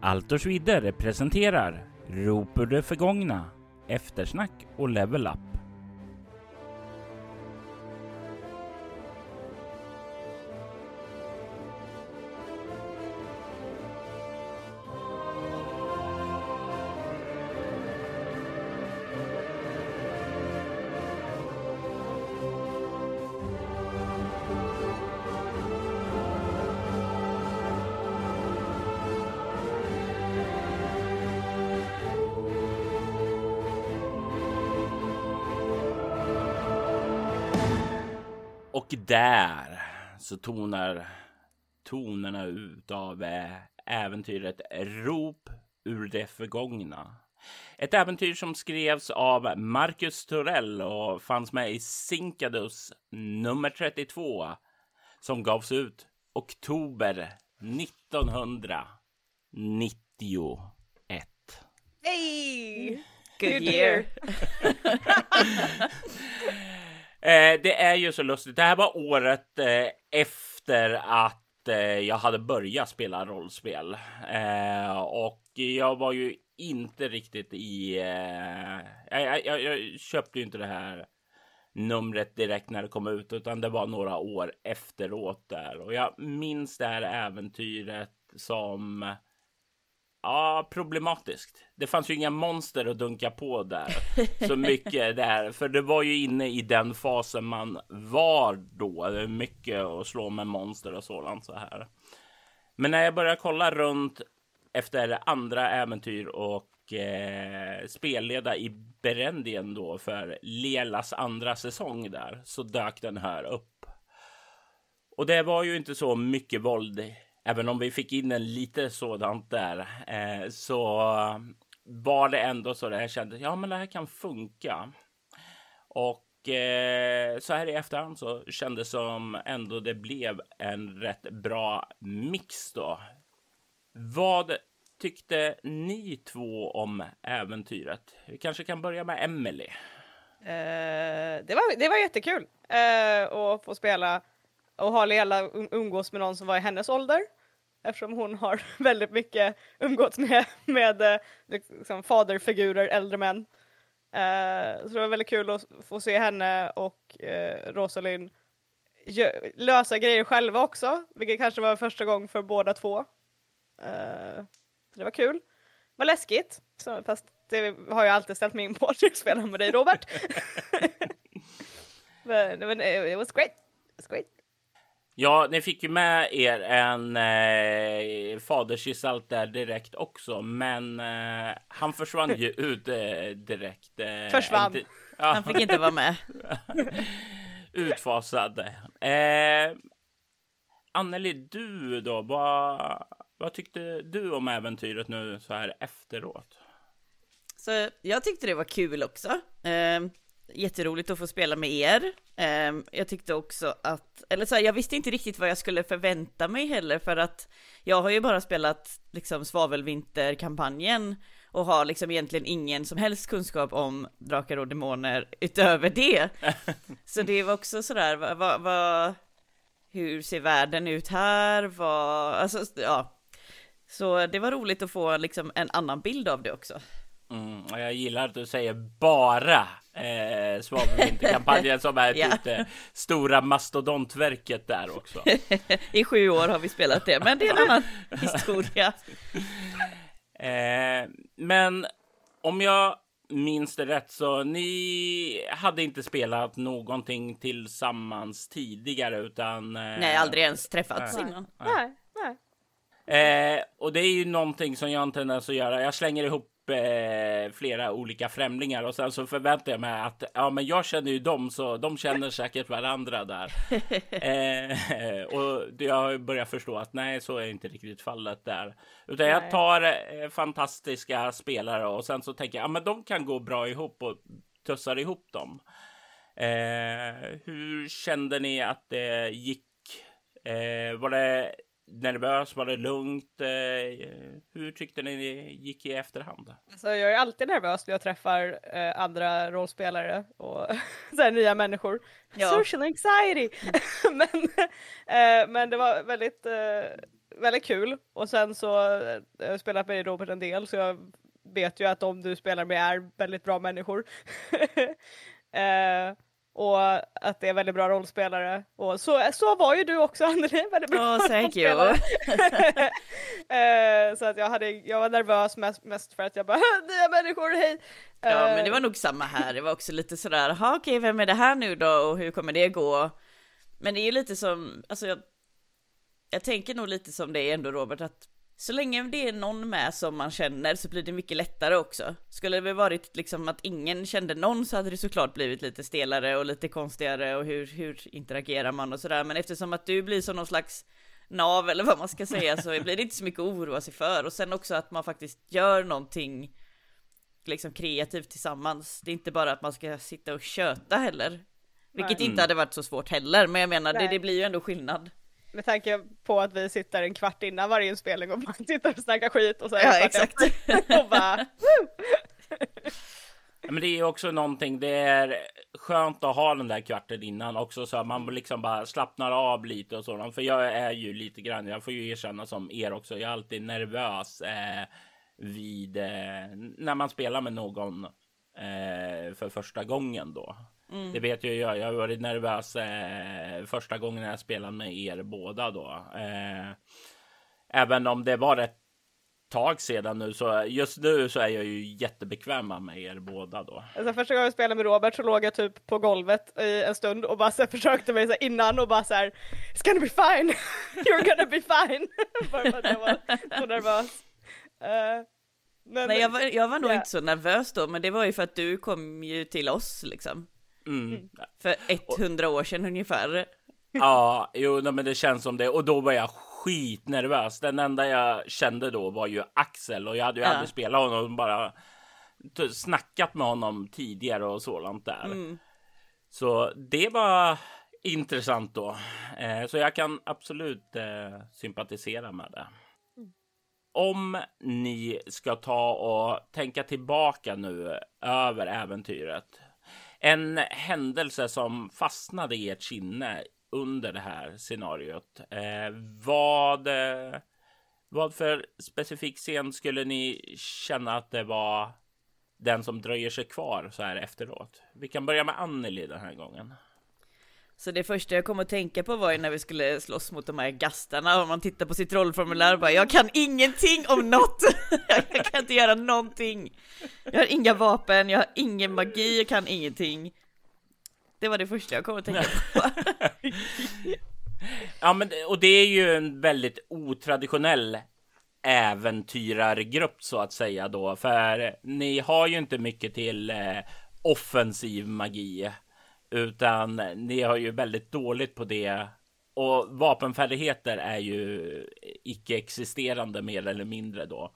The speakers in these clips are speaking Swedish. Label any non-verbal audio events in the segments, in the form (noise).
Altos vidare presenterar Rop ur det förgångna, Eftersnack och Level Up. Så tonar tonerna ut av eh, äventyret Rop ur det förgångna. Ett äventyr som skrevs av Marcus Torell och fanns med i Sinkadus nummer 32 som gavs ut oktober 1991. Hey! Good Good year. (laughs) (laughs) Eh, det är ju så lustigt. Det här var året eh, efter att eh, jag hade börjat spela rollspel eh, och jag var ju inte riktigt i. Eh, jag, jag, jag köpte ju inte det här numret direkt när det kom ut, utan det var några år efteråt där och jag minns det här äventyret som Ja, problematiskt. Det fanns ju inga monster att dunka på där (laughs) så mycket där, för det var ju inne i den fasen man var då. Mycket att slå med monster och sådant så här. Men när jag började kolla runt efter andra äventyr och eh, spelleda i Berendien då för Lelas andra säsong där så dök den här upp. Och det var ju inte så mycket våld även om vi fick in en lite sådant där, eh, så var det ändå så där jag kände, ja men det här kan funka. Och eh, så här i efterhand så kändes som ändå det blev en rätt bra mix då. Vad tyckte ni två om äventyret? Vi kanske kan börja med Emelie. Eh, det, var, det var jättekul uh, att få spela och ha Lela um- umgås med någon som var i hennes ålder. Eftersom hon har (laughs) väldigt mycket umgåtts med, med eh, liksom faderfigurer, äldre män. Eh, så det var väldigt kul att få se henne och uh, Rosalind lösa grejer själva också, vilket kanske var första gången för båda två. Uh, så det var kul. Det var läskigt, så, fast det har jag alltid ställt mig in på att spela med dig Robert. (laughs) (laughs) men, men it was great. It was great. Ja, ni fick ju med er en eh, fadersgestalt där direkt också, men eh, han försvann ju (laughs) ut eh, direkt. Eh, Försvann. Inte, ja, Han fick inte vara med. (laughs) utfasad. Eh, Anneli, du då? Vad, vad tyckte du om äventyret nu så här efteråt? Så jag tyckte det var kul också. Jätteroligt att få spela med er. Eh, jag tyckte också att, eller så här, jag visste inte riktigt vad jag skulle förvänta mig heller för att jag har ju bara spelat liksom svavelvinterkampanjen och har liksom egentligen ingen som helst kunskap om drakar och demoner utöver det. (laughs) Så det var också sådär, vad, vad, hur ser världen ut här? Vad, alltså, ja. Så det var roligt att få liksom en annan bild av det också. Mm, och jag gillar att du säger bara eh, svavelvinterkampanjen (laughs) som är Ja. typ det stora mastodontverket där också. (laughs) I sju år har vi spelat det, men det är en annan (laughs) historia. Eh, men om jag minns det rätt så ni hade inte spelat någonting tillsammans tidigare utan. Eh, Nej, aldrig ens träffats Nej. innan. Nej, nej. Eh, och det är ju någonting som jag har en tendens att göra. Jag slänger ihop eh, flera olika främlingar och sen så förväntar jag mig att ja, men jag känner ju dem så de känner säkert varandra där. (laughs) eh, och jag har börjat förstå att nej, så är inte riktigt fallet där, utan jag Nej. tar eh, fantastiska spelare och sen så tänker jag ja, men de kan gå bra ihop och tussar ihop dem. Eh, hur kände ni att det gick? Eh, var det nervös? Var det lugnt? Eh, hur tyckte ni det gick i efterhand? Alltså, jag är alltid nervös när jag träffar eh, andra rollspelare och (laughs) så här, nya människor. Ja. Social anxiety! (laughs) men, eh, men det var väldigt, eh, väldigt kul och sen så eh, jag har spelat med Robert en del så jag vet ju att de du spelar med är väldigt bra människor. (laughs) eh, och att det är väldigt bra rollspelare. Och så, så var ju du också (laughs) Anneli, väldigt bra oh, thank you. eh, så att jag, hade, jag var nervös mest, mest för att jag bara (laughs) nya människor, hej! Ja men det var nog samma här, det var också lite sådär, jaha okej vem är det här nu då och hur kommer det gå? Men det är ju lite som, alltså jag, jag tänker nog lite som det är ändå Robert, att så länge det är någon med som man känner så blir det mycket lättare också. Skulle det varit liksom att ingen kände någon så hade det såklart blivit lite stelare och lite konstigare och hur, hur interagerar man och sådär. Men eftersom att du blir som någon slags nav eller vad man ska säga så blir det inte så mycket att oroa sig för. Och sen också att man faktiskt gör någonting liksom kreativt tillsammans. Det är inte bara att man ska sitta och köta heller. Vilket Nej. inte hade varit så svårt heller, men jag menar det, det blir ju ändå skillnad med tanke på att vi sitter en kvart innan varje inspelning och bara sitter och snackar skit och så ja, exakt. (laughs) och bara (laughs) Men det är också någonting, det är skönt att ha den där kvarten innan också så att man liksom bara slappnar av lite och sådant. För jag är ju lite grann, jag får ju erkänna som er också, jag är alltid nervös eh, vid eh, när man spelar med någon eh, för första gången då. Mm. Det vet ju jag. Jag har varit nervös eh, första gången jag spelade med er båda då. Eh, även om det var ett tag sedan nu så just nu så är jag ju jättebekväm med er båda då. Alltså första gången jag spelade med Robert så låg jag typ på golvet i en stund och bara så försökte mig så innan och bara så här It's gonna be fine! (laughs) You're gonna be fine! (laughs) Bara för att jag var så nervös. Uh, men, Nej jag var, jag var nog yeah. inte så nervös då men det var ju för att du kom ju till oss liksom. Mm. mm. För 100 år sedan ungefär. Ja, jo, men det känns som det. Och då var jag skitnervös. Den enda jag kände då var ju Axel och jag hade ju ja. aldrig spelat honom, bara snackat med honom tidigare och sådant där. Mm. Så det var intressant då. Eh, så jag kan absolut eh, sympatisera med det. Mm. Om ni ska ta och tänka tillbaka nu över äventyret. En händelse som fastnade i ert sinne under det här scenariot. Eh, vad, eh, vad för specifik scen skulle ni känna att det var den som dröjer sig kvar så här efteråt? Vi kan börja med Anneli den här gången. Så det första jag kom att tänka på var ju när vi skulle slåss mot de här gastarna och man tittar på sitt rollformulär och bara jag kan ingenting om något! (laughs) jag kan inte göra någonting! Jag har inga vapen, jag har ingen magi, jag kan ingenting. Det var det första jag kom att tänka på. (laughs) ja, men och det är ju en väldigt otraditionell äventyrargrupp så att säga då, för ni har ju inte mycket till eh, offensiv magi utan ni har ju väldigt dåligt på det. Och vapenfärdigheter är ju icke-existerande mer eller mindre då.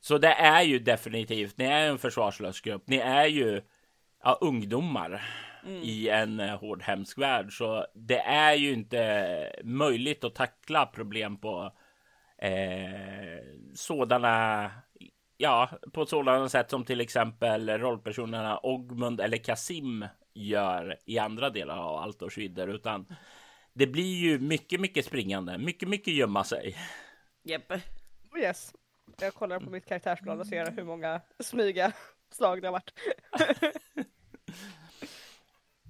Så det är ju definitivt, ni är en försvarslös grupp. Ni är ju ja, ungdomar mm. i en eh, hård hemsk värld. Så det är ju inte möjligt att tackla problem på eh, sådana ja, på sådana sätt som till exempel rollpersonerna Ogmund eller Kasim gör i andra delar av Altors vidder, utan det blir ju mycket, mycket springande, mycket, mycket gömma sig. Japp. Yep. Yes. Jag kollar på mitt karaktärsblad och ser hur många smyga slag det har varit. (laughs)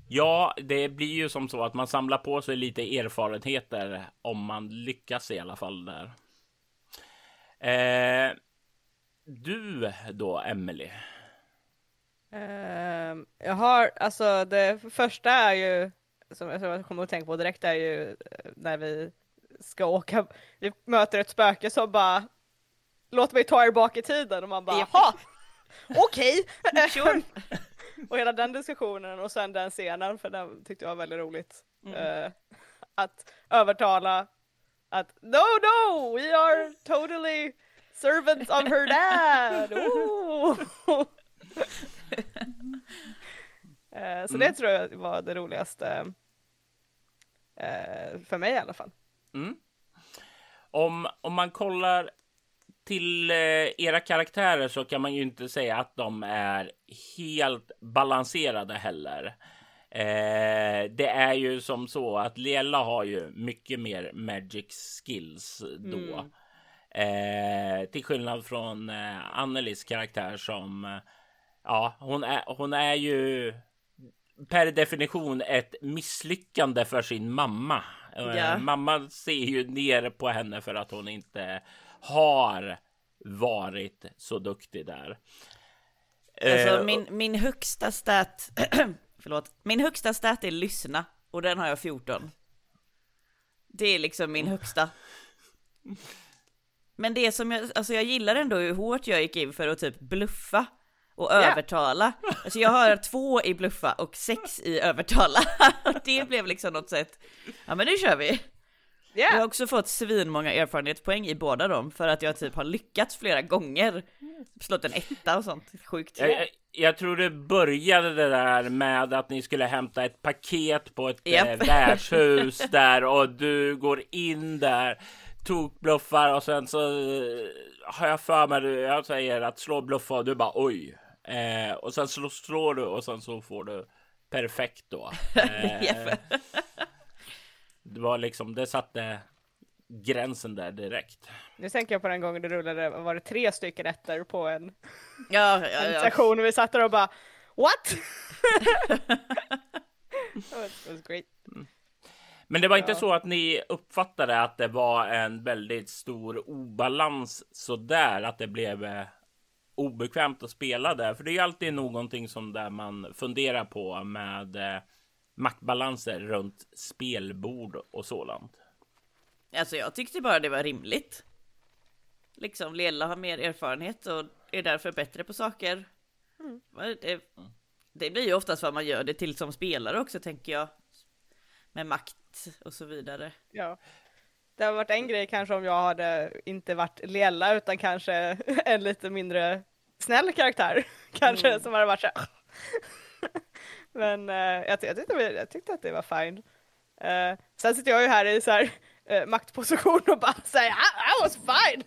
ja, det blir ju som så att man samlar på sig lite erfarenheter om man lyckas i alla fall där. Eh, du då, Emelie? Uh, jag har, alltså det första är ju, som jag kommer att tänka på direkt är ju eh, när vi ska åka, vi möter ett spöke som bara Låt mig ta er bak i tiden och man bara jaha, okej! (laughs) Okay. (laughs) och hela den diskussionen och sen den scenen, för den tyckte jag var väldigt roligt. Mm. Uh, att övertala att no no, we are totally servants of her dad! (laughs) (laughs) Eh, så mm. det tror jag var det roligaste eh, för mig i alla fall. Mm. Om, om man kollar till eh, era karaktärer så kan man ju inte säga att de är helt balanserade heller. Eh, det är ju som så att Lela har ju mycket mer magic skills då. Mm. Eh, till skillnad från eh, Annelies karaktär som ja, hon är, hon är ju per definition ett misslyckande för sin mamma. Eh, ja. Mamma ser ju ner på henne för att hon inte har varit så duktig där. Alltså eh, min, min högsta stat, (clears throat) förlåt, min högsta stat är lyssna och den har jag 14. Det är liksom min högsta. Men det som jag, alltså jag gillar ändå hur hårt jag gick in för att typ bluffa och yeah. övertala. Alltså jag har två i bluffa och sex i övertala. (laughs) det blev liksom något sätt, ja men nu kör vi. Yeah. Jag har också fått svinmånga erfarenhetspoäng i båda dem för att jag typ har lyckats flera gånger. Slått en etta och sånt, sjukt. Jag, jag tror det började det där med att ni skulle hämta ett paket på ett yep. eh, värdshus (laughs) där och du går in där tokbluffar och sen så eh, har jag för mig, jag säger att slå bluffa och du bara oj. Eh, och sen slår, slår du och sen så får du perfekt då. (laughs) Eh, det var liksom, det satte gränsen där direkt. Nu tänker jag på den gången du rullade, var det tre stycken ettor på en, ja, ja, en session och vi satt där och bara What? that was great. Mm. Men det var inte så att ni uppfattade att det var en väldigt stor obalans så där att det blev eh, obekvämt att spela där. För det är alltid någonting som där man funderar på med eh, maktbalanser runt spelbord och sådant. Alltså jag tyckte bara det var rimligt. Liksom Lela har mer erfarenhet och är därför bättre på saker. Mm. Det, det, blir ju oftast vad man gör det till som spelare också tänker jag. Med makt och så vidare. Ja. Det har varit en grej kanske om jag hade inte varit Lela utan kanske (laughs) en lite mindre snäll karaktär. (laughs) Kanske mm. som hade varit så (laughs) Men uh, jag, jag, tyckte, jag tyckte att det var fine. Uh, sen sitter jag ju här i så här, uh, maktposition och bara säger I, I was fine!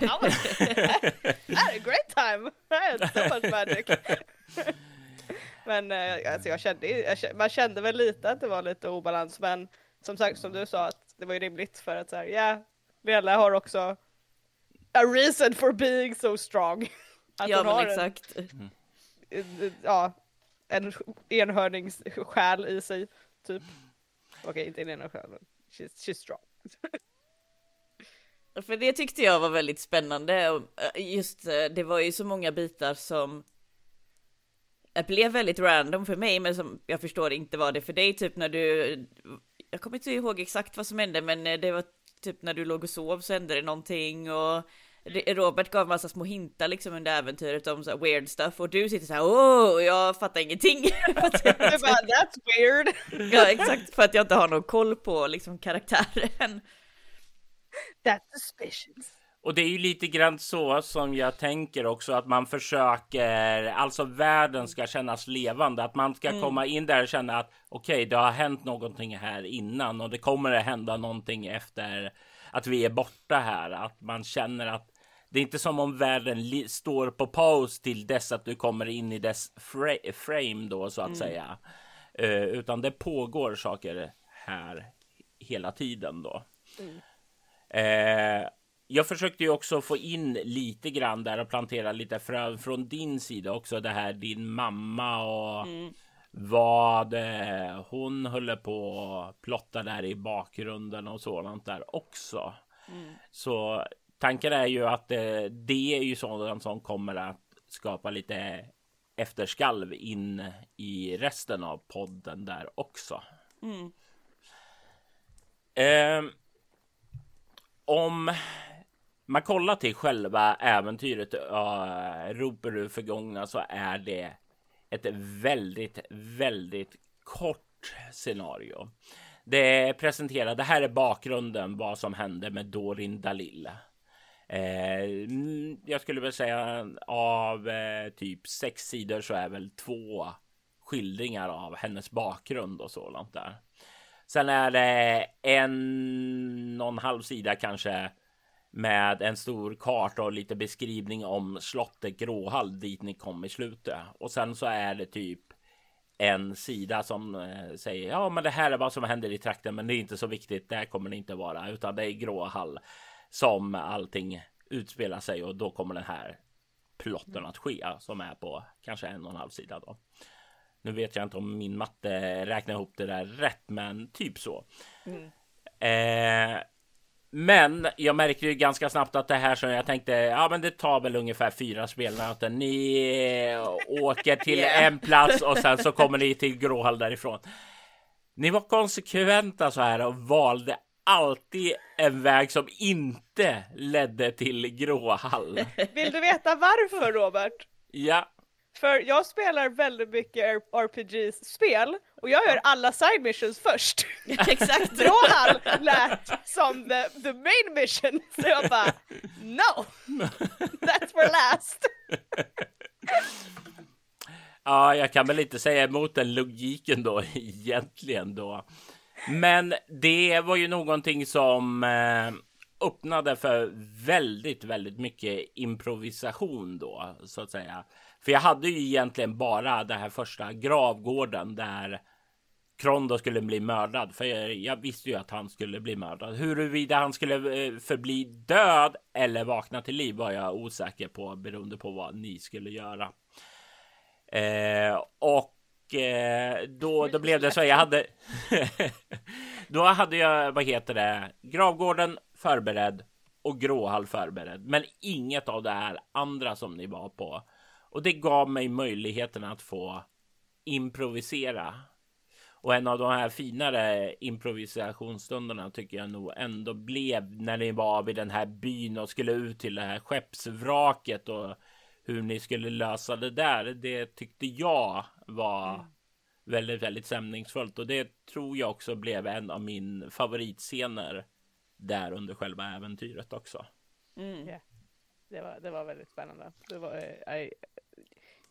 (laughs) I, was, I had a great time! I had so much magic! men uh, alltså jag kände, jag, man kände väl lite att det var lite obalans men som sagt som du sa att det var ju rimligt för att så här, ja, yeah, Lella har också a reason for being so strong. Att ja, men exakt. En, ja, en enhörningssjäl i sig, typ. Okej, okay, inte en enhörningssjäl, men she's, she's strong. För det tyckte jag var väldigt spännande eh, just eh, det var ju så många bitar som blev väldigt random för mig men som jag förstår inte var det för dig typ när du jag kommer inte ihåg exakt vad som hände men eh, det var typ när du låg och sov så hände det någonting och Robert gav massa små hintar liksom under äventyret om så weird stuff och du sitter så här åh, jag fattar ingenting. (laughs) bara that's weird. (laughs) ja exakt, för att jag inte har någon koll på liksom karaktären. That's suspicious. Och det är ju lite grann så som jag tänker också att man försöker, alltså världen ska kännas levande, att man ska mm. komma in där och känna att okej, okay, det har hänt någonting här innan och det kommer att hända någonting efter att vi är borta här, att man känner att det är inte som om världen står på paus till dess att du kommer in i dess fra frame då så att mm. säga, uh, utan det pågår saker här hela tiden då. Mm. Uh, jag försökte ju också få in lite grann där och plantera lite frön från din sida också. Det här din mamma och mm. vad eh, hon håller på att plotta där i bakgrunden och sådant där också. Mm. Så tanken är ju att eh, det är ju sådant som kommer att skapa lite efterskalv in i resten av podden där också. Mm. Eh, om man kollar till själva äventyret uh, Roper du förgångna så är det ett väldigt, väldigt kort scenario. Det presenterar, det här är bakgrunden vad som hände med Dorin Dalil. Eh, mm, jag skulle väl säga av eh, typ sex sidor så är väl två skildringar av hennes bakgrund och sådant där. Sen är det en och en halv sida kanske med en stor karta och lite beskrivning om slottet Gråhall dit ni kom i slutet. Och sen så är det typ en sida som eh, säger ja, men det här är vad som händer i trakten, men det är inte så viktigt. Det kommer det inte vara, utan det är Gråhall som allting utspelar sig och då kommer den här plotten att ske som är på kanske en och en halv sida då. Nu vet jag inte om min matte räknar ihop det där rätt, men typ så. Mm. Eh, men jag märkte ju ganska snabbt att det här som jag tänkte, ja men det tar väl ungefär fyra spelmöten. Ni åker (laughs) till yeah. en plats och sen så kommer ni till Gråhall därifrån. Ni var konsekventa så här och valde alltid en väg som inte ledde till Gråhall. (laughs) Vill du veta varför Robert? Ja. För jag spelar väldigt mycket RPG-spel och jag gör alla side missions först. (laughs) Exakt. (laughs) Gråhall lät som the, the main mission. Så jag bara, no! That's for last. ja, jag kan väl inte säga emot den logiken då egentligen då. Men det var ju någonting som eh, öppnade för väldigt, väldigt mycket improvisation då så att säga. För jag hade ju egentligen bara den här första gravgården där Krondo skulle bli mördad. För jag, jag, visste ju att han skulle bli mördad. Huruvida han skulle eh, förbli död eller vakna till liv var jag osäker på beroende på vad ni skulle göra. Eh, och då, då blev det så jag hade. (laughs) då hade jag, vad heter det, gravgården förberedd och gråhall förberedd, men inget av det här andra som ni var på. Och det gav mig möjligheten att få improvisera. Och en av de här finare improvisationsstunderna tycker jag nog ändå blev när ni var vid den här byn och skulle ut till det här skeppsvraket och hur ni skulle lösa det där. Det tyckte jag var mm. väldigt, väldigt stämningsfullt och det tror jag också blev en av min favoritscener där under själva äventyret också. Mm. Yeah. Det var, det var väldigt spännande. Det var, eh, I,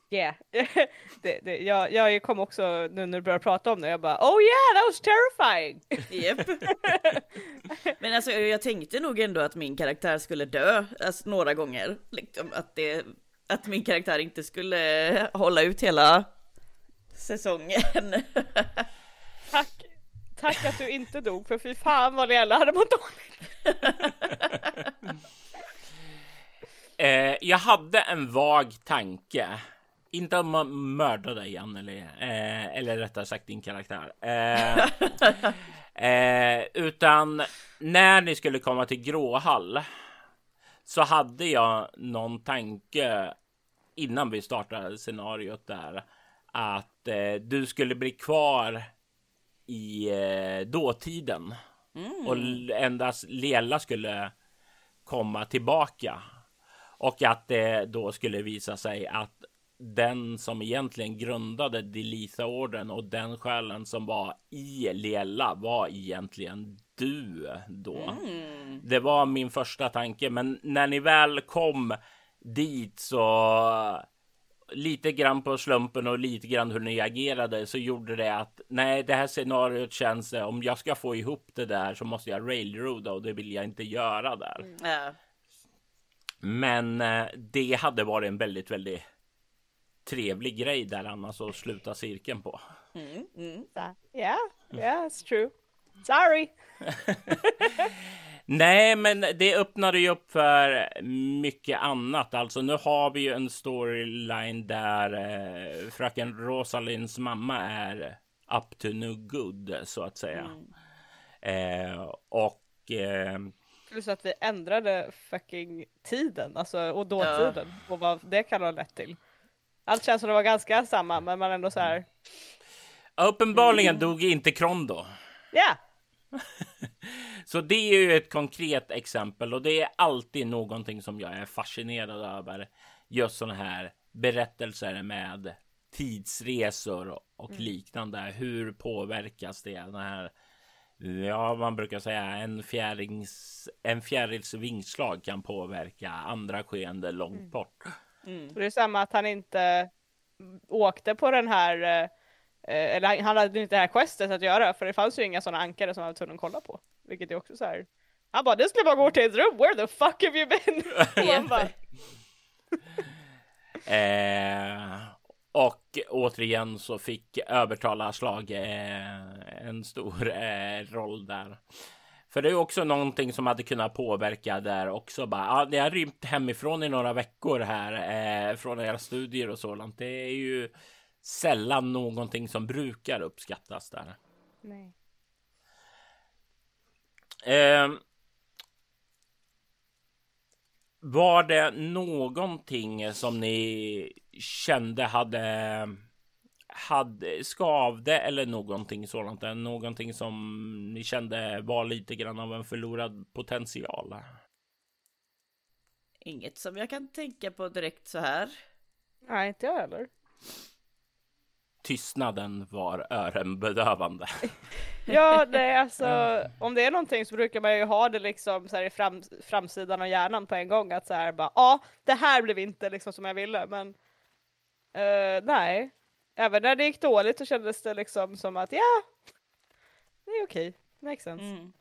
yeah. (laughs) det, det, jag, jag kom också nu när du började prata om det, jag bara oh yeah that was terrifying! Yep. (laughs) Men alltså jag tänkte nog ändå att min karaktär skulle dö, alltså några gånger. Liksom, att, det, att min karaktär inte skulle hålla ut hela säsongen. (laughs) Tack, tack att du inte dog, för fy fan vad ni alla hade mått dåligt. (laughs) Eh, jag hade en vag tanke. Inte om man mördar dig, Anneli. Eh, eller rättare sagt din karaktär. Eh, (laughs) eh, utan när ni skulle komma till Gråhall så hade jag någon tanke innan vi startade scenariot där att eh, du skulle bli kvar i eh, dåtiden mm. och endast Lela skulle komma tillbaka och att det då skulle visa sig att den som egentligen grundade Delisa-orden och den själen som var i Lela var egentligen du då. Mm. Det var min första tanke, men när ni väl kom dit så lite grann på slumpen och lite grann hur ni agerade så gjorde det att nej, det här scenariot känns om jag ska få ihop det där så måste jag railroada och det vill jag inte göra där. Mm. Men eh, det hade varit en väldigt, väldigt trevlig grej där annars att sluta cirkeln på. Mm, mm. Yeah, yeah, it's true. Sorry. (laughs) Nej, men det öppnade ju upp för mycket annat. Alltså, nu har vi ju en storyline där eh, fröken Rosalinds mamma är up to no good så att säga. Mm. Eh, och eh, Plus att vi ändrade fucking tiden, alltså och dåtiden ja. och vad det kan ha lett till. Allt känns som det var ganska samma, men man ändå så här. Uppenbarligen mm. dog inte Krondo. Ja. Yeah. (laughs) så det är ju ett konkret exempel och det är alltid någonting som jag är fascinerad över. Just sådana här berättelser med tidsresor och mm. liknande. Hur påverkas det? Den här Ja, man brukar säga en fjärils, en fjärils vingslag kan påverka andra skeende långt mm. bort. Mm. Det är samma att han inte åkte på den här, eh, eller han hade inte det här questet att göra, för det fanns ju inga sådana ankare som han var tvungen att kolla på. Vilket är också så här. Han bara, det skulle bara gå till ett rum, where the fuck have you been? (laughs) (laughs) eh, Och återigen så fick övertalarslag eh, en stor eh, roll där. För det är också någonting som hade kunnat påverka där också. Bara, ja, det har rymt hemifrån i några veckor här eh, från era studier och sådant. Det är ju sällan någonting som brukar uppskattas där. Nej. Eh, var det någonting som ni kände hade hade skavde eller någonting sådant? Någonting som ni kände var lite grann av en förlorad potential? Inget som jag kan tänka på direkt så här. Nej, inte jag heller. Tystnaden var öronbedövande. (laughs) Ja, det är alltså om det är någonting så brukar man ju ha det liksom så här i fram, framsidan av hjärnan på en gång att så här bara ja, det här blev inte liksom som jag ville, men uh, nej, även när det gick dåligt så kändes det liksom som att ja, det är okej, makes sense. Mm.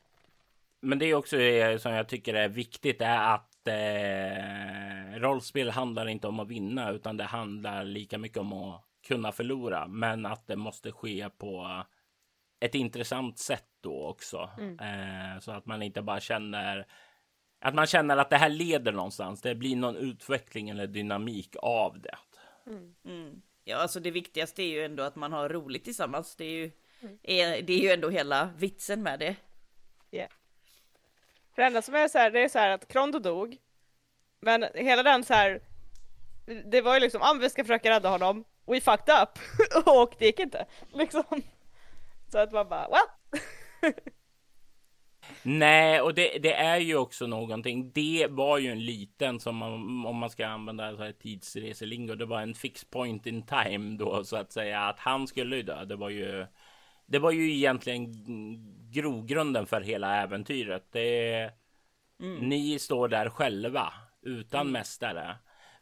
Men det är också det som jag tycker är viktigt är att eh, rollspel handlar inte om att vinna utan det handlar lika mycket om att kunna förlora, men att det måste ske på ett intressant sätt då också. Mm. Eh, så att man inte bara känner att man känner att det här leder någonstans. Det blir någon utveckling eller dynamik av det. Mm. Mm. Ja, alltså det viktigaste är ju ändå att man har roligt tillsammans. Det är ju, mm. är, det är ju ändå hela vitsen med det. Yeah. För det enda som är så här, det är så här att Krondo dog. Men hela den så här, det var ju liksom, ah, vi ska försöka rädda honom. We fucked up. (laughs) och det gick inte. Liksom. Så att man bara, well. (laughs) Nej, och det, det, är ju också någonting. Det var ju en liten som man, om man ska använda så här tidsreselingo. Det var en fix point in time då så att säga att han skulle dö. Det var ju. Det var ju egentligen grogrunden för hela äventyret. Det, mm. Ni står där själva utan mm. mästare.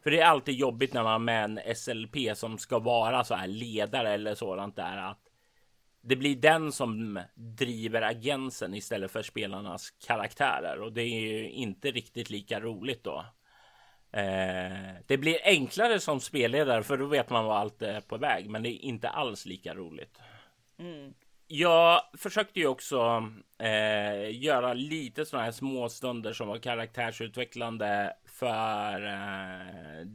För det är alltid jobbigt när man har med en SLP som ska vara så här ledare eller sådant där att det blir den som driver agensen istället för spelarnas karaktärer och det är ju inte riktigt lika roligt då. Eh, det blir enklare som spelledare för då vet man vad allt är på väg, men det är inte alls lika roligt. Mm. Jag försökte ju också eh, göra lite sådana här småstunder som var karaktärsutvecklande för eh,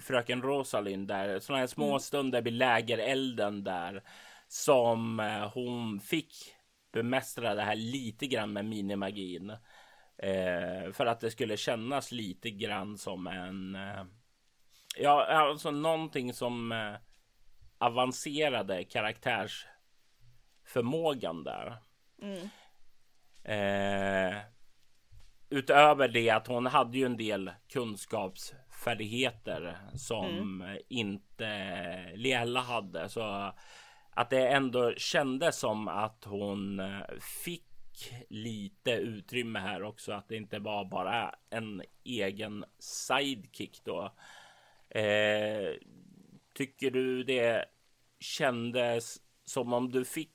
fröken Rosalind där. Sådana här småstunder mm. vid lägerelden där som eh, hon fick bemästra det här lite grann med minimagin. Eh, för att det skulle kännas lite grann som en... Eh, ja, alltså någonting som eh, avancerade karaktärsförmågan där. Mm. Utöver det att hon hade ju en del kunskapsfärdigheter som mm. inte Liella hade. Så att det ändå kändes som att hon fick lite utrymme här också. Att det inte var bara en egen sidekick då. Eh, tycker du det kändes som om du fick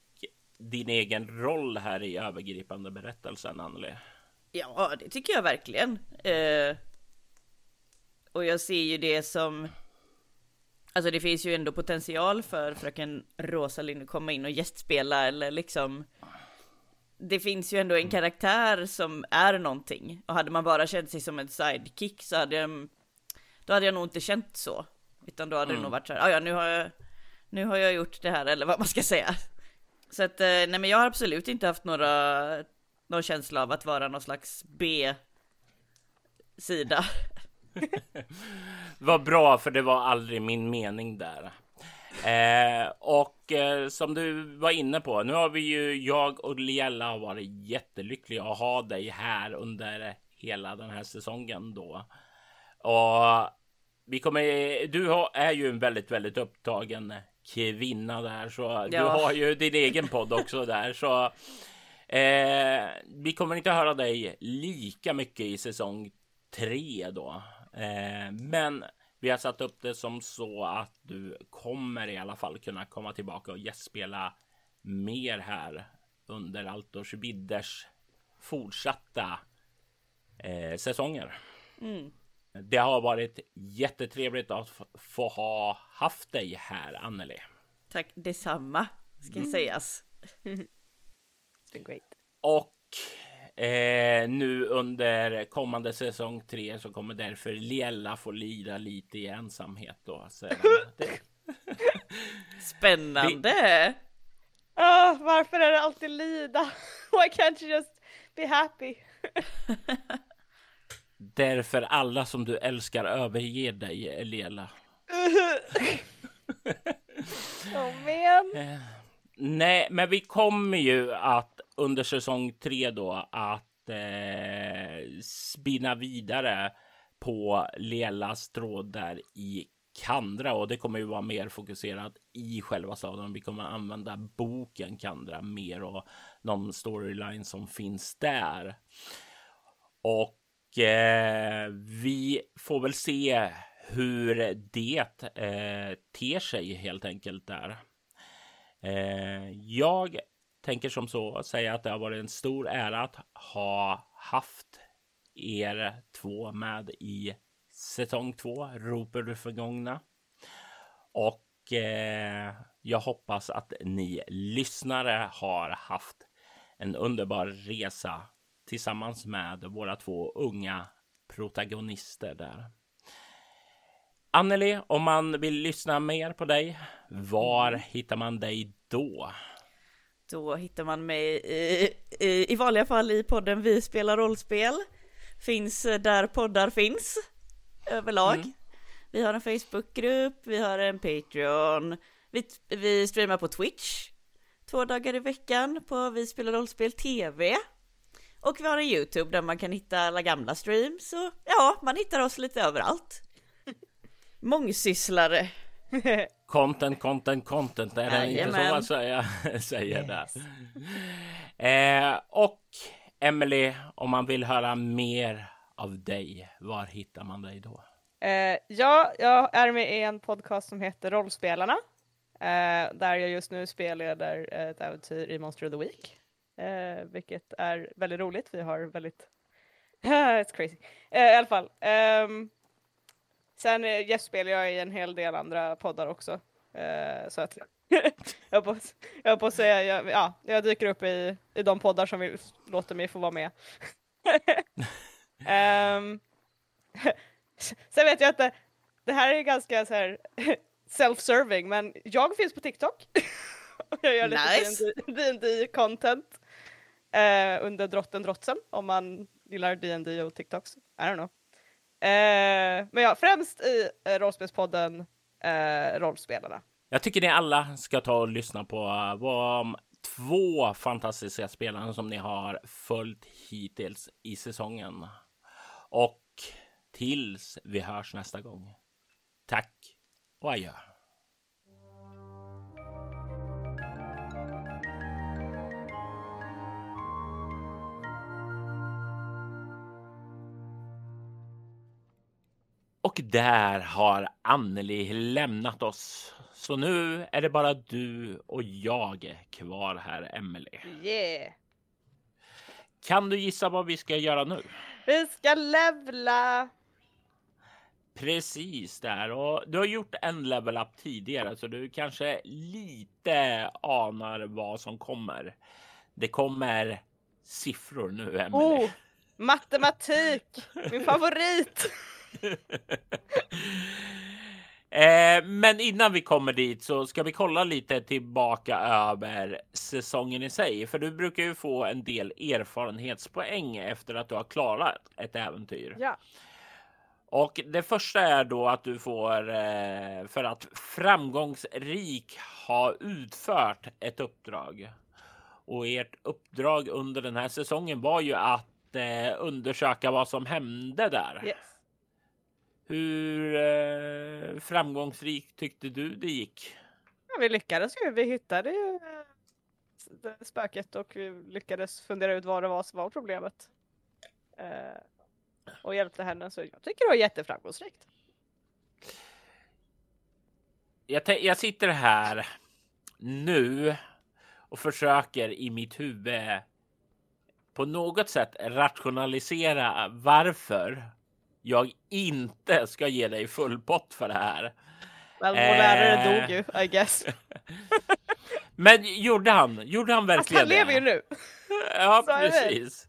din egen roll här i övergripande berättelsen, Anneli? Ja, det tycker jag verkligen. Eh, och jag ser ju det som Alltså det finns ju ändå potential för fröken Rosalind att komma in och gästspela eller liksom Det finns ju ändå en karaktär som är någonting och hade man bara känt sig som en sidekick så hade jag Då hade jag nog inte känt så Utan då hade mm. det nog varit så här, ah, ja nu har jag Nu har jag gjort det här eller vad man ska säga Så att, eh, nej men jag har absolut inte haft några Någon känsla av att vara någon slags B Sida (laughs) Vad bra, för det var aldrig min mening där. Eh, och eh, som du var inne på, nu har vi ju jag och Liella varit jättelyckliga att ha dig här under hela den här säsongen då. Och vi kommer, du har, är ju en väldigt, väldigt upptagen kvinna där, så ja. du har ju din egen podd också där, så eh, vi kommer inte höra dig lika mycket i säsong tre då. Eh, men vi har satt upp det som så att du kommer i alla fall kunna komma tillbaka och gästspela mer här under Altors Bidders fortsatta eh, säsonger. Mm. Det har varit jättetrevligt att få ha haft dig här, Anneli. Tack detsamma, ska mm. sägas. (laughs) great. Och eh, nu under kommande säsong tre så kommer därför Liella få lida lite i ensamhet då. (laughs) Spännande! Vi... Oh, varför är det alltid lida? (laughs) Why can't you just be happy? (laughs) Därför alla som du älskar överger dig, Lela. oh man. Nej, men vi kommer ju att under säsong tre då att eh, spinna vidare på Lelas tråd där i Kandra och det kommer ju vara mer fokuserat i själva staden. Vi kommer använda boken Kandra mer och de storyline som finns där. Och eh, vi får väl se hur det eh, ter sig helt enkelt där. Eh, jag tänker som så säga att det har varit en stor ära att ha haft er två med i säsong två, Roper du förgångna. Och eh, jag hoppas att ni lyssnare har haft en underbar resa tillsammans med våra två unga protagonister där. Anneli, om man vill lyssna mer på dig, var hittar man dig då? Då hittar man mig i, i, i vanliga fall i podden Vi spelar rollspel. Finns där poddar finns överlag. Mm. Vi har en Facebookgrupp, vi har en Patreon, vi, vi streamar på Twitch två dagar i veckan på Vi spelar rollspel TV. Och vi har en YouTube där man kan hitta alla gamla streams och ja, man hittar oss lite överallt. (laughs) Mångsysslare. (laughs) Content, content, content. Är det inte så man säger, (laughs) säger yes. där? Eh, och Emily, om man vill höra mer av dig, var hittar man dig då? Eh, ja, jag är med i en podcast som heter Rollspelarna. Eh, där jag just nu spelleder ett äventyr i Monster of the Week. Eh, vilket är väldigt roligt. Vi har väldigt... (laughs) It's crazy. Eh, I alla fall. Um, sen eh, gästspelar jag i en hel del andra poddar också. Eh, så att (laughs) jag på, på att säga, jag, ja, jag dyker upp i, i de poddar som vill låta mig få vara med. um, (laughs) (laughs) sen vet jag inte, det här är ganska så här self-serving, men jag finns på TikTok. jag gör nice. lite D&D content eh, under drotten drotsen om man gillar D&D och TikToks. I don't know. Eh, men ja, främst i eh, rollspelspodden eh, Rollspelarna. Jag tycker ni alla ska ta och lyssna på eh, vad två fantastiska spelare som ni har följt hittills i säsongen. Och tills vi hörs nästa gång. Tack och adjö. Och där har Anneli lämnat oss. Så nu är det bara du och jag kvar här, Emelie. Yeah. Kan du gissa vad vi ska göra nu? Vi ska levla. Precis där och du har gjort en level up tidigare så du kanske lite anar vad som kommer. Det kommer siffror nu, Emelie. Oh, matematik, min favorit. (laughs) (laughs) eh, men innan vi kommer dit så ska vi kolla lite tillbaka över säsongen i sig. För du brukar ju få en del erfarenhetspoäng efter att du har klarat ett äventyr. Ja. Och det första är då att du får eh, för att framgångsrik ha utfört ett uppdrag. Och ert uppdrag under den här säsongen var ju att eh, undersöka vad som hände där. Yes. Hur eh, framgångsrikt tyckte du det gick? Ja, vi lyckades ju. Vi hittade ju eh, spöket och vi lyckades fundera ut vad det var som var problemet. Eh, och hjälpte henne så jag tycker det var jätteframgångsrikt. Jag, jag sitter här nu och försöker i mitt huvud på något sätt rationalisera varför jag inte ska ge dig full pott för det här. Väl, vår lärare Eh. dog ju, I guess. (laughs) Men gjorde han? Gjorde han verkligen han lever ju nu. (laughs) Ja, Så precis.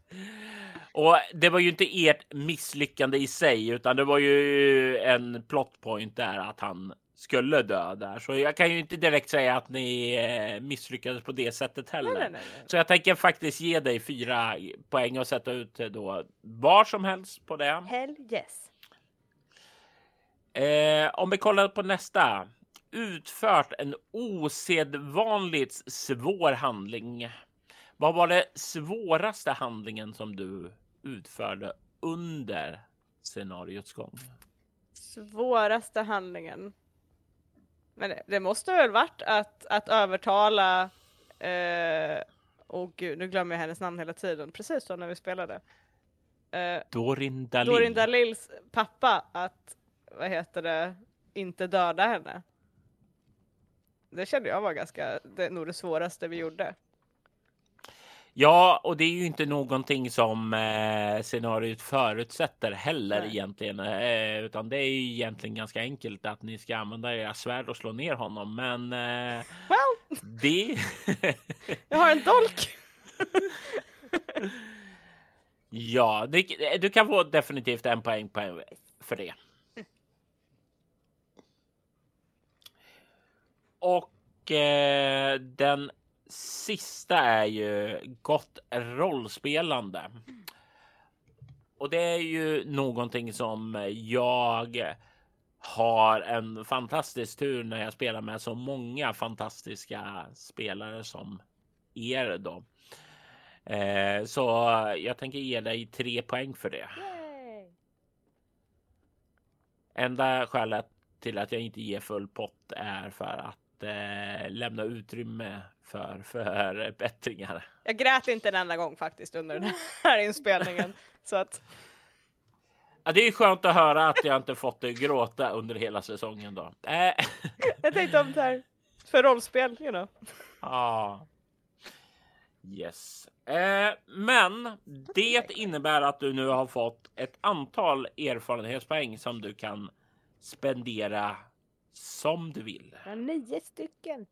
Och det var ju inte ert misslyckande i sig, utan det var ju en plot point där att han skulle dö där. Så jag kan ju inte direkt säga att ni eh, misslyckades på det sättet heller. Nej, nej, nej. Så jag tänker faktiskt ge dig fyra poäng och sätta ut då var som helst på det. Hell yes. Eh, om vi kollar på nästa. Utfört en osedvanligt svår handling. Vad var det svåraste handlingen som du utförde under scenariots gång? Svåraste handlingen. Men det, måste väl varit att, att övertala eh, Åh gud, nu glömmer jag hennes namn hela tiden. Precis så när vi spelade. Eh, Dorin Dahlin. Dorin Dalils pappa att, vad heter det, inte döda henne. Det kände jag var ganska, det nog det svåraste vi gjorde. Ja, och det är ju inte någonting som eh, scenariot förutsätter heller Nej. egentligen, eh, utan det är ju egentligen ganska enkelt att ni ska använda era svärd och slå ner honom. Men eh, Well, det. (laughs) (laughs) jag har en dolk! (laughs) ja, det, du kan få definitivt en poäng på, för det. Och eh, den sista är ju gott rollspelande. Och det är ju någonting som jag har en fantastisk tur när jag spelar med så många fantastiska spelare som er då. Eh, så jag tänker ge dig tre poäng för det. Yay. Enda skälet till att jag inte ger full pott är för att eh, lämna utrymme för förbättringar. Jag grät inte en enda gång faktiskt under den här inspelningen. Så att, Ja, det är skönt att höra att jag inte fått gråta under hela säsongen då. Eh, jag tänkte om det här, för rollspel, you know. Ja. Yes. Eh, men det innebär att du nu har fått ett antal erfarenhetspoäng som du kan spendera som du vill. Nio stycken.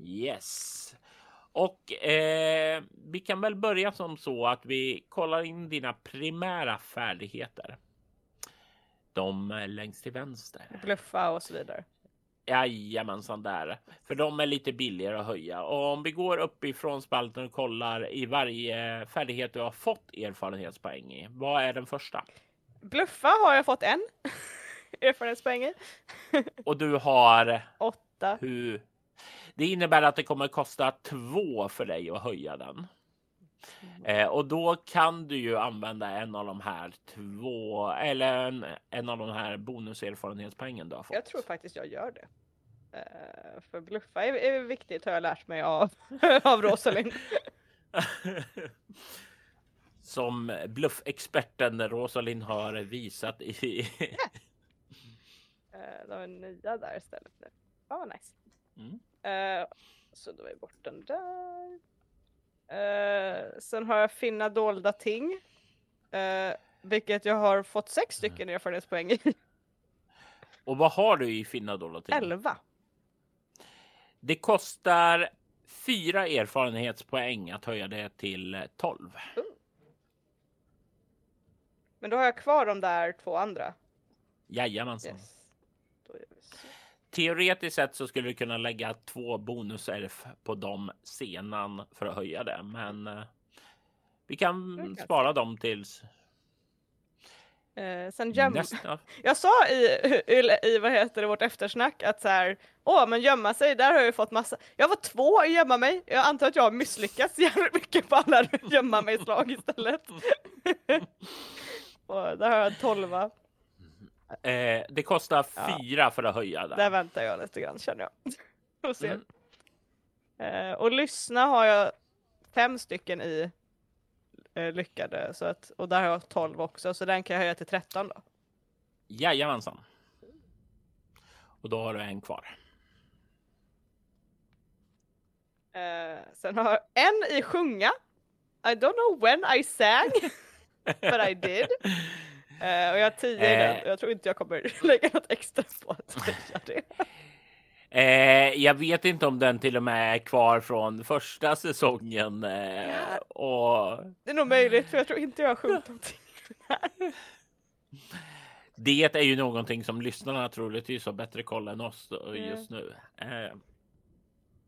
Yes. Och eh, vi kan väl börja som så att vi kollar in dina primära färdigheter. De är längst till vänster. Bluffa och så vidare. Jajamensan där. För de är lite billigare att höja. Och om vi går uppifrån spalten och kollar i varje färdighet du har fått erfarenhetspoäng i. Vad är den första? Bluffa har jag fått en (laughs) erfarenhetspoäng i. Och du har Åtta. hur? Det innebär att det kommer kosta två för dig att höja den. Eh, och då kan du ju använda en av de här två eller en, en av de här bonuserfarenhetspoängen du har fått. Jag tror faktiskt jag gör det. Eh, för bluffa är, är viktigt har jag lärt mig av, (laughs) av Rosalind. (laughs) Som bluffexperten Rosalind har visat i Uh, de är nya där istället nu. Ja, vad nice. Mm. Eh, så då är vi bort den där. Eh, sen har jag finna dolda ting. Uh, vilket jag har fått sex stycken erfarenhetspoäng i. (laughs) Och vad har du i finna dollar till? Elva. Det kostar fyra erfarenhetspoäng att höja det till 12. Men då har jag kvar de där två andra. Jajamensan. Yes. Då gör vi så. Teoretiskt sett så skulle du kunna lägga två bonuserf på dem senan för att höja det, men eh, vi kan spara dem tills Eh, sen göm... nästa. (laughs) Jag sa i, i, i vad heter det, vårt eftersnack att så här, åh men gömma sig, där har jag ju fått massa, jag var två i gömma mig, jag antar att jag har misslyckats (laughs) jävligt mycket på alla (laughs) gömma mig slag istället. Och där har jag en tolva, Eh, det kostar Ja. fyra för att höja där den. väntar jag lite grann känner jag. (laughs) Och. Mm. Eh, och lyssna har jag fem stycken i eh, lyckade, så att, och där har jag tolv också, så den kan jag höja till 13 då. Jajamensan. Och då har du en kvar. Eh, sen har jag en i sjunga. I don't know when I sang. (laughs) but I did. Uh, och jag har 10 i den och jag tror inte jag kommer (laughs) lägga något extra på att höja det. (laughs) Eh, jag vet inte om den till och med är kvar från första säsongen. Eh, ja. och... Det är nog möjligt, för jag tror inte jag har sjunkit någonting. (laughs) det är ju någonting som lyssnarna troligtvis har bättre koll än oss just mm. nu. Eh.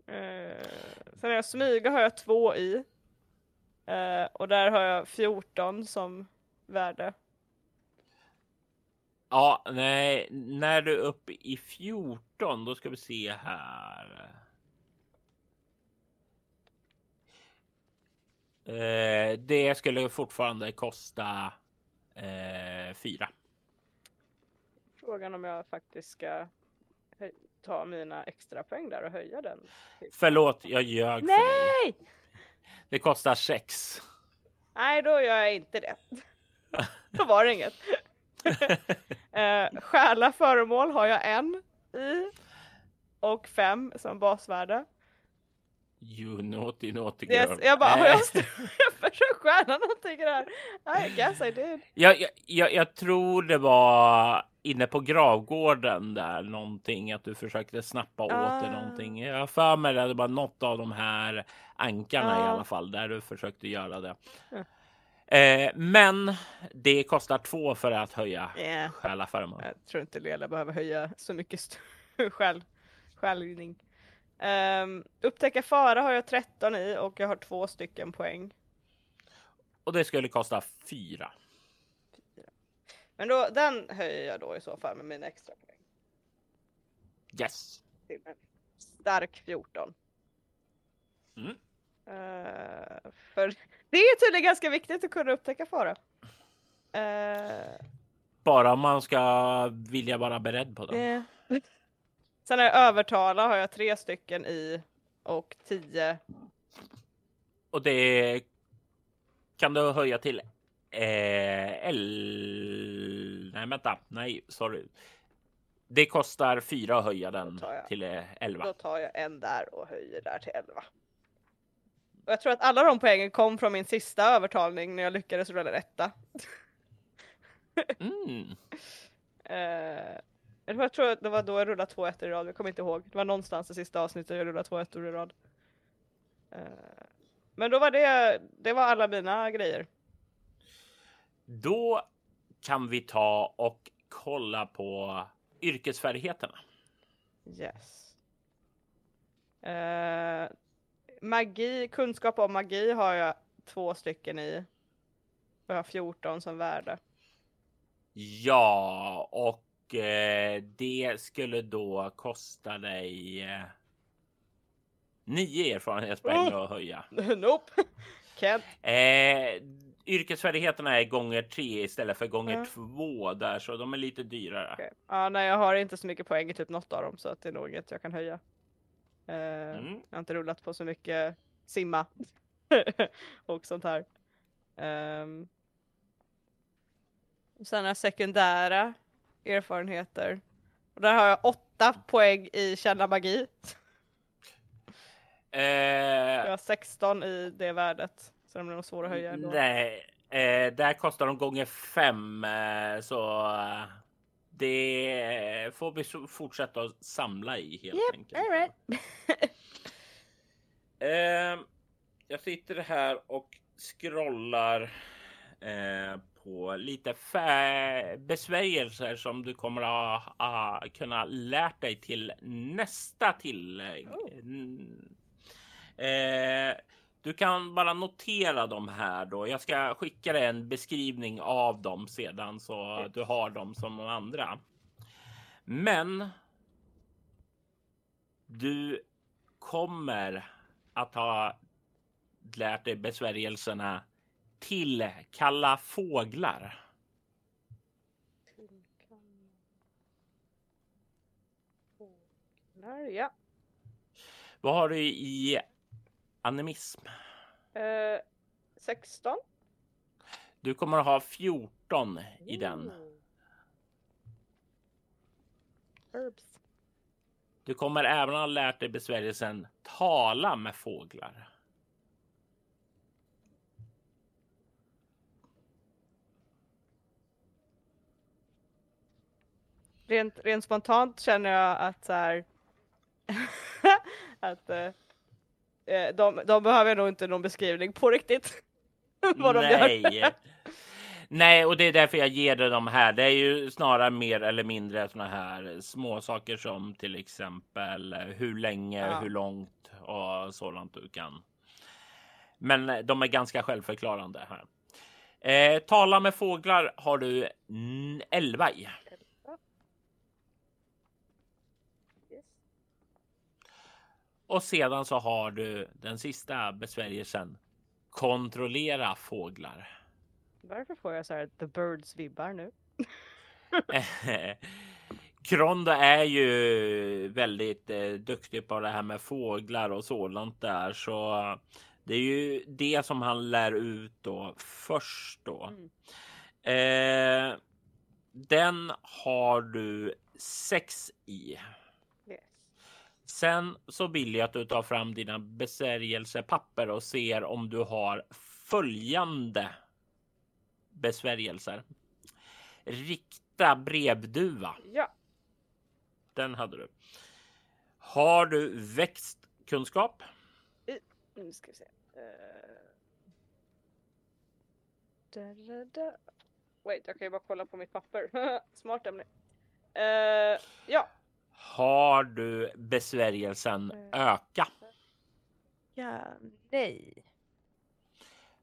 Eh, sen har jag smyga har jag två i. Eh, och där har jag 14 som värde. Ja, nej, när du är uppe i 14, då ska vi se här. Eh, det skulle fortfarande kosta eh, fyra. Frågan om jag faktiskt ska ta mina extra poäng där och höja den. Förlåt, jag ljög Nej! för dig. Det kostar sex. Nej, då gör jag inte det. då var det inget. (laughs) uh, stjäla föremål har jag en i och fem som basvärde. You naughty naughty girl. Yes, jag bara, har (laughs) jag, (laughs) jag försöker stjäla någonting där? I guess I did. Jag, jag, jag, jag tror det var inne på gravgården där någonting att du försökte snappa åt ah. dig någonting. Jag har för mig det var något av de här ankarna ah. i alla fall där du försökte göra det. Eh, men det kostar två för att höja yeah. stjäla föremål. Jag tror inte Lela behöver höja så mycket (laughs) själ, skällning. Um, upptäcka fara har jag 13 i och jag har två stycken poäng. Och det skulle kosta fyra. fyra. Men då, den höjer jag då i så fall med mina extra poäng. Yes. Stark 14. Mm. Uh, för det är tydligen ganska viktigt att kunna upptäcka fara. Uh, bara om man ska vilja vara beredd på det. Yeah. (laughs) Sen jag övertala har jag tre stycken i och tio. Och det kan du höja till eh, L. Nej, vänta. Nej, sorry. Det kostar fyra att höja den till eh, 11. Då tar jag en där och höjer där till 11. Och jag tror att alla de poängen kom från min sista övertalning när jag lyckades rulla rätta. mm. (laughs) uh, Jag tror att det var då jag rullade två ettor i rad, jag kommer inte ihåg. Det var någonstans i sista avsnittet jag rullade två ettor i rad. Uh, men då var det, det var alla mina grejer. Då kan vi ta och kolla på yrkesfärdigheterna. Yes. Uh, magi, kunskap om magi har jag två stycken i. Och jag har 14 som värde. Ja, och eh, det skulle då kosta dig eh, nio erfarenhetspoäng oh. att höja. (laughs) nope. Can't. Eh, yrkesfärdigheterna är gånger tre istället för gånger mm. två där, så de är lite dyrare. Okay. Ja, nej, jag har inte så mycket poäng i typ något av dem, så att det är nog inget jag kan höja. Uh, mm. Jag har inte rullat på så mycket simma (laughs) och sånt här. Um, har jag sekundära erfarenheter. Och där har jag åtta poäng i känna magi. Uh, jag har 16 i det värdet. Så de blir nog svåra att höja ändå. Nej, uh, där kostar de gånger fem. Uh, så det får vi fortsätta att samla i helt yep, enkelt. All right. (laughs) eh, jag sitter här och scrollar eh, på lite besvärjelser som du kommer att ha, kunna lärt dig till nästa tillägg. Oh. Eh, du kan bara notera dem här då. Jag ska skicka dig en beskrivning av dem sedan så du har dem som de andra. Men. Du kommer att ha lärt dig besvärjelserna till kalla fåglar. Fåglar, ja. Vad har du i animism? Eh, 16. Du kommer att ha 14 i mm. den. Herbs. Du kommer även ha lärt dig besvärjelsen tala med fåglar. Rent, rent spontant känner jag att så här, (laughs) att eh, eh, de, de behöver nog inte någon beskrivning på riktigt. (laughs) vad de Nej. gör. Nej, och det är därför jag ger dig de här. Det är ju snarare mer eller mindre såna här små saker som till exempel hur länge, Ja. hur långt och sådant du kan. Men de är ganska självförklarande här. Eh, tala med fåglar har du mm, 11 i. Och sedan så har du den sista besvärjelsen. Kontrollera fåglar. Varför får jag så här the birds vibbar nu? (laughs) Krondo är ju väldigt eh, duktig på det här med fåglar och sådant där, så det är ju det som han lär ut då först då. Mm. Eh, den har du sex i. Sen så vill jag att du tar fram dina besvärjelsepapper och ser om du har följande besvärjelser. Rikta brevduva. Ja, Den hade du. Har du växtkunskap? nu ska vi se. Uh... Da, da, da. Wait, jag kan ju bara kolla på mitt papper. (laughs) Smart ämne. Eh, ja. Har du besvärjelsen öka? Ja, nej.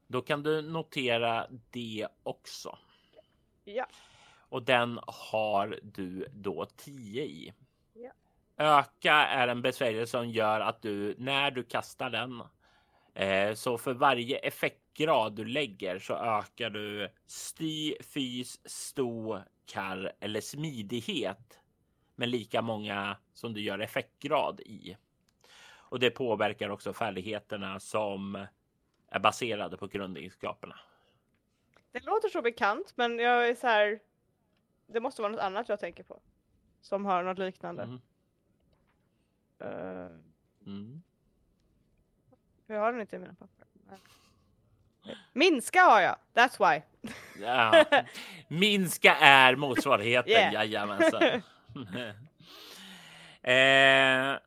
Då kan du notera det också. Ja. Och den har du då 10 i. Ja. Öka är en besvärjelse som gör att du när du kastar den eh, så för varje effektgrad du lägger så ökar du sty, fys, sto, karr eller smidighet med lika många som du gör effektgrad i. Och det påverkar också färdigheterna som är baserade på grundegenskaperna. Det låter så bekant, men jag är så här. Det måste vara något annat jag tänker på. Som har något liknande. Mm. Eh, Mm. jag har den inte i mina papper. Men- Minska har jag, that's why. Ja. (laughs) Minska är motsvarigheten. Yeah. Jajamensan. (laughs) (laughs) eh,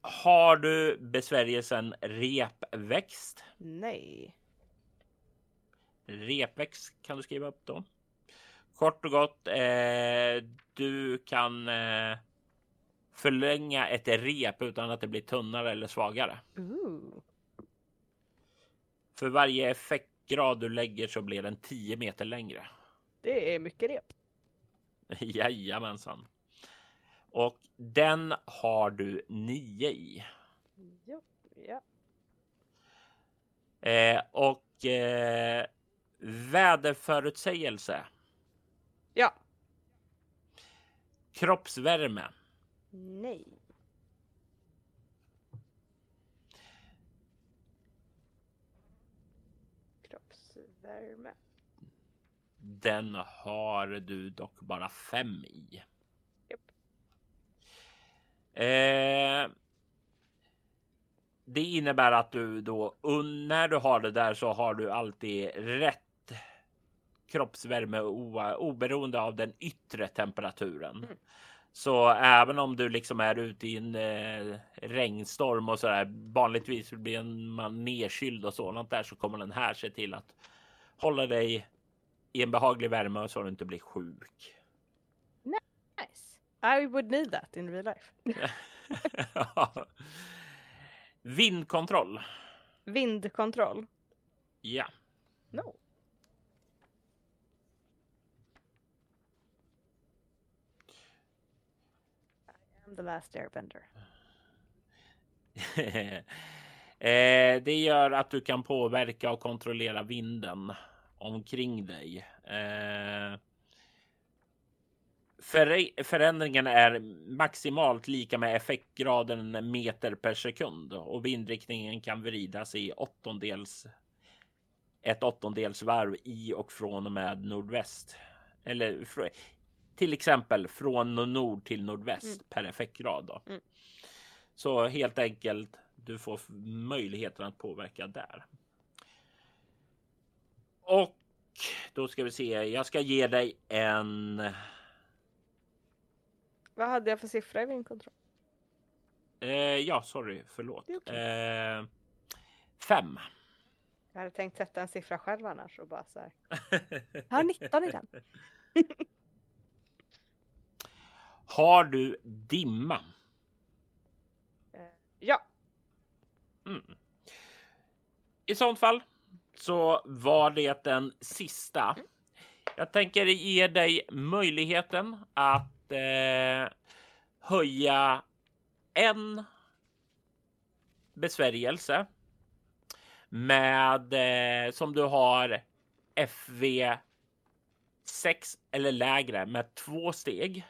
har du besvärjelsen repväxt? Nej. Repväxt kan du skriva upp då. Kort och gott. Eh, du kan eh, förlänga ett rep utan att det blir tunnare eller svagare. Ooh. För varje effektgrad du lägger så blir den 10 meter längre. Det är mycket rep. (laughs) Jajamensan. Och den har du nio i. Jo, ja. Eh, och eh, väderförutsägelse. ja. Kroppsvärme. Nej. Kroppsvärme. Den har du dock bara fem i. Japp. Eh, det innebär att du då när du har det där så har du alltid rätt kroppsvärme oberoende av den yttre temperaturen. Mm. Så även om du liksom är ute i en eh, regnstorm och så där vanligtvis blir man nedkyld och sådant där så kommer den här se till att hålla dig i en behaglig värme så du inte blir sjuk. Nice. I would need that in real life. (laughs) Vindkontroll. Vindkontroll. Ja. No. I am the last airbender. (laughs) eh, det gör att du kan påverka och kontrollera vinden omkring dig. Eh, för, förändringen är maximalt lika med effektgraden meter per sekund och vindriktningen kan vridas i åttondels ett åttondels varv i och från och med nordväst. Eller till exempel från nord till nordväst Mm. per effektgrad. Då. Mm. Så helt enkelt, du får möjligheten att påverka där. Och då ska vi se. Jag ska ge dig en Vad hade jag för siffra i min kontroll? Eh, ja, sorry, förlåt. Okej. Eh, fem. Jag hade tänkt sätta en siffra själv annars och bara så här. (laughs) Jag har 19 i den. (laughs) Har du dimma? Eh, Ja, I sånt fall så var det den sista. Jag tänker ge dig möjligheten att eh, höja en besvärjelse med eh, som du har FV 6 eller lägre med två steg.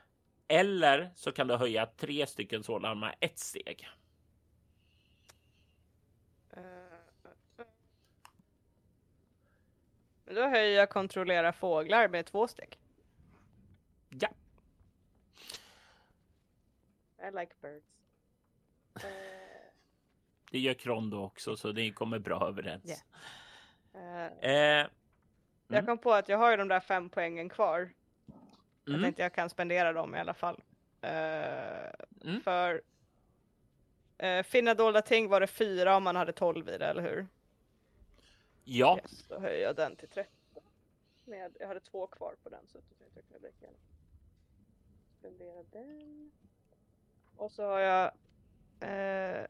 Eller så kan du höja tre stycken sådana med ett steg. Eh, men Då höjer jag kontrollera fåglar med två steg. Ja, I like birds. Det gör Krondo också, så det kommer bra överens. Yeah. eh, Eh, Jag Mm. kom på att jag har ju de där fem poängen kvar. Jag mm, tänkte jag kan spendera dem i alla fall. Eh, Mm. För uh, finna dolda ting var det fyra om man hade 12 i det, eller hur? Ja, Yes, då höjer jag den till 13. Med, jag hade två kvar på den så att jag kunde gärna spendera den. Och så har jag eh,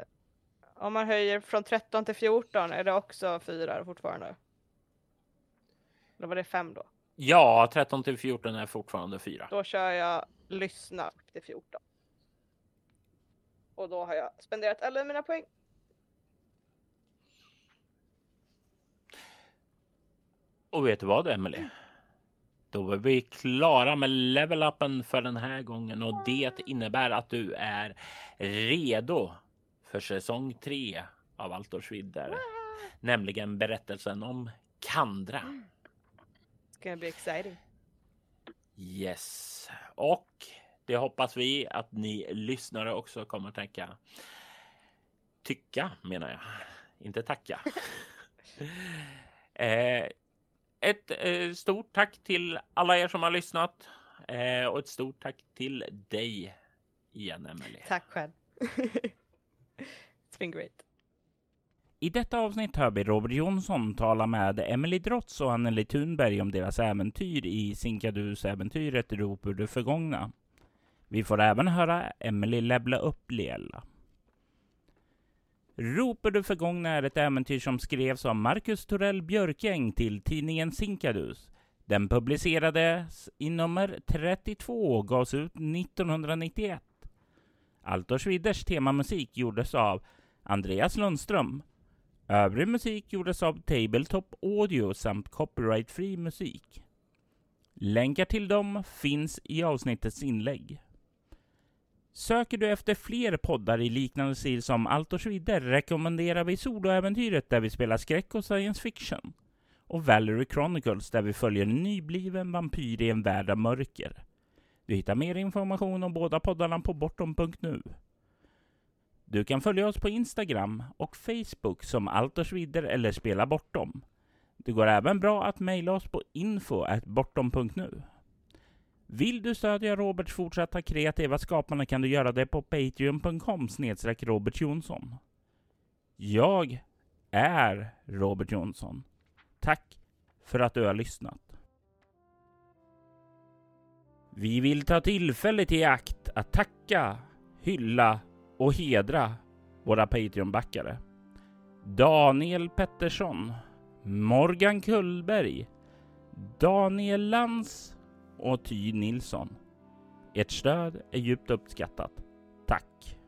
om man höjer från 13 till 14 är det också fyra fortfarande? Eller var det fem då? ja, 13 till 14 är fortfarande fyra. Då kör jag lyssna till 14. Och då har jag spenderat alla mina poäng. Och vet du vad, Emily? Då är vi klara med level upen för den här gången och det innebär att du är redo för säsong tre av Altors vidder, nämligen berättelsen om Kandra. It's gonna be exciting. Yes, och det hoppas vi att ni lyssnare också kommer tänka. Tycka menar jag, inte tacka. (laughs) eh, ett eh, stort tack till alla er som har lyssnat eh, och ett stort tack till dig igen, Emelie. Tack själv. It's been great. I detta avsnitt hör vi Robert Jonsson tala med Emily Drotz och Anneli Thunberg om deras äventyr i Sinkadus-äventyret Rop ur det förgångna. Vi får även höra Emily levla upp Lela. Rop ur det förgångna är ett äventyr som skrevs av Marcus Torell Björkäng till tidningen Sinkadus. Den publicerades i nummer 32 och gavs ut 1991. Altor Schwidders temamusik gjordes av Andreas Lundström. Övrig musik gjordes av Tabletop Audio samt copyright-fri musik. Länkar till dem finns i avsnittets inlägg. Söker du efter fler poddar i liknande stil som Allt och vidder rekommenderar vi Soloäventyret där vi spelar skräck och science fiction och Valerie Chronicles där vi följer en nybliven vampyr i en värld av mörker. Du hittar mer information om båda poddarna på bortom.nu. Du kan följa oss på Instagram och Facebook som Altersvidder eller Spela Bortom. Det går även bra att mejla oss på info bortom.nu. Vill du stödja Roberts fortsatta kreativa skapande kan du göra det på patreon.com snedstreck Robert Jonsson. Jag är Robert Jonsson. Tack för att du har lyssnat. Vi vill ta tillfället i akt att tacka, hylla och hedra våra Patreon-backare. Daniel Pettersson, Morgan Kullberg, Daniel Lantz och Ty Nilsson. Ert stöd är djupt uppskattat. Tack!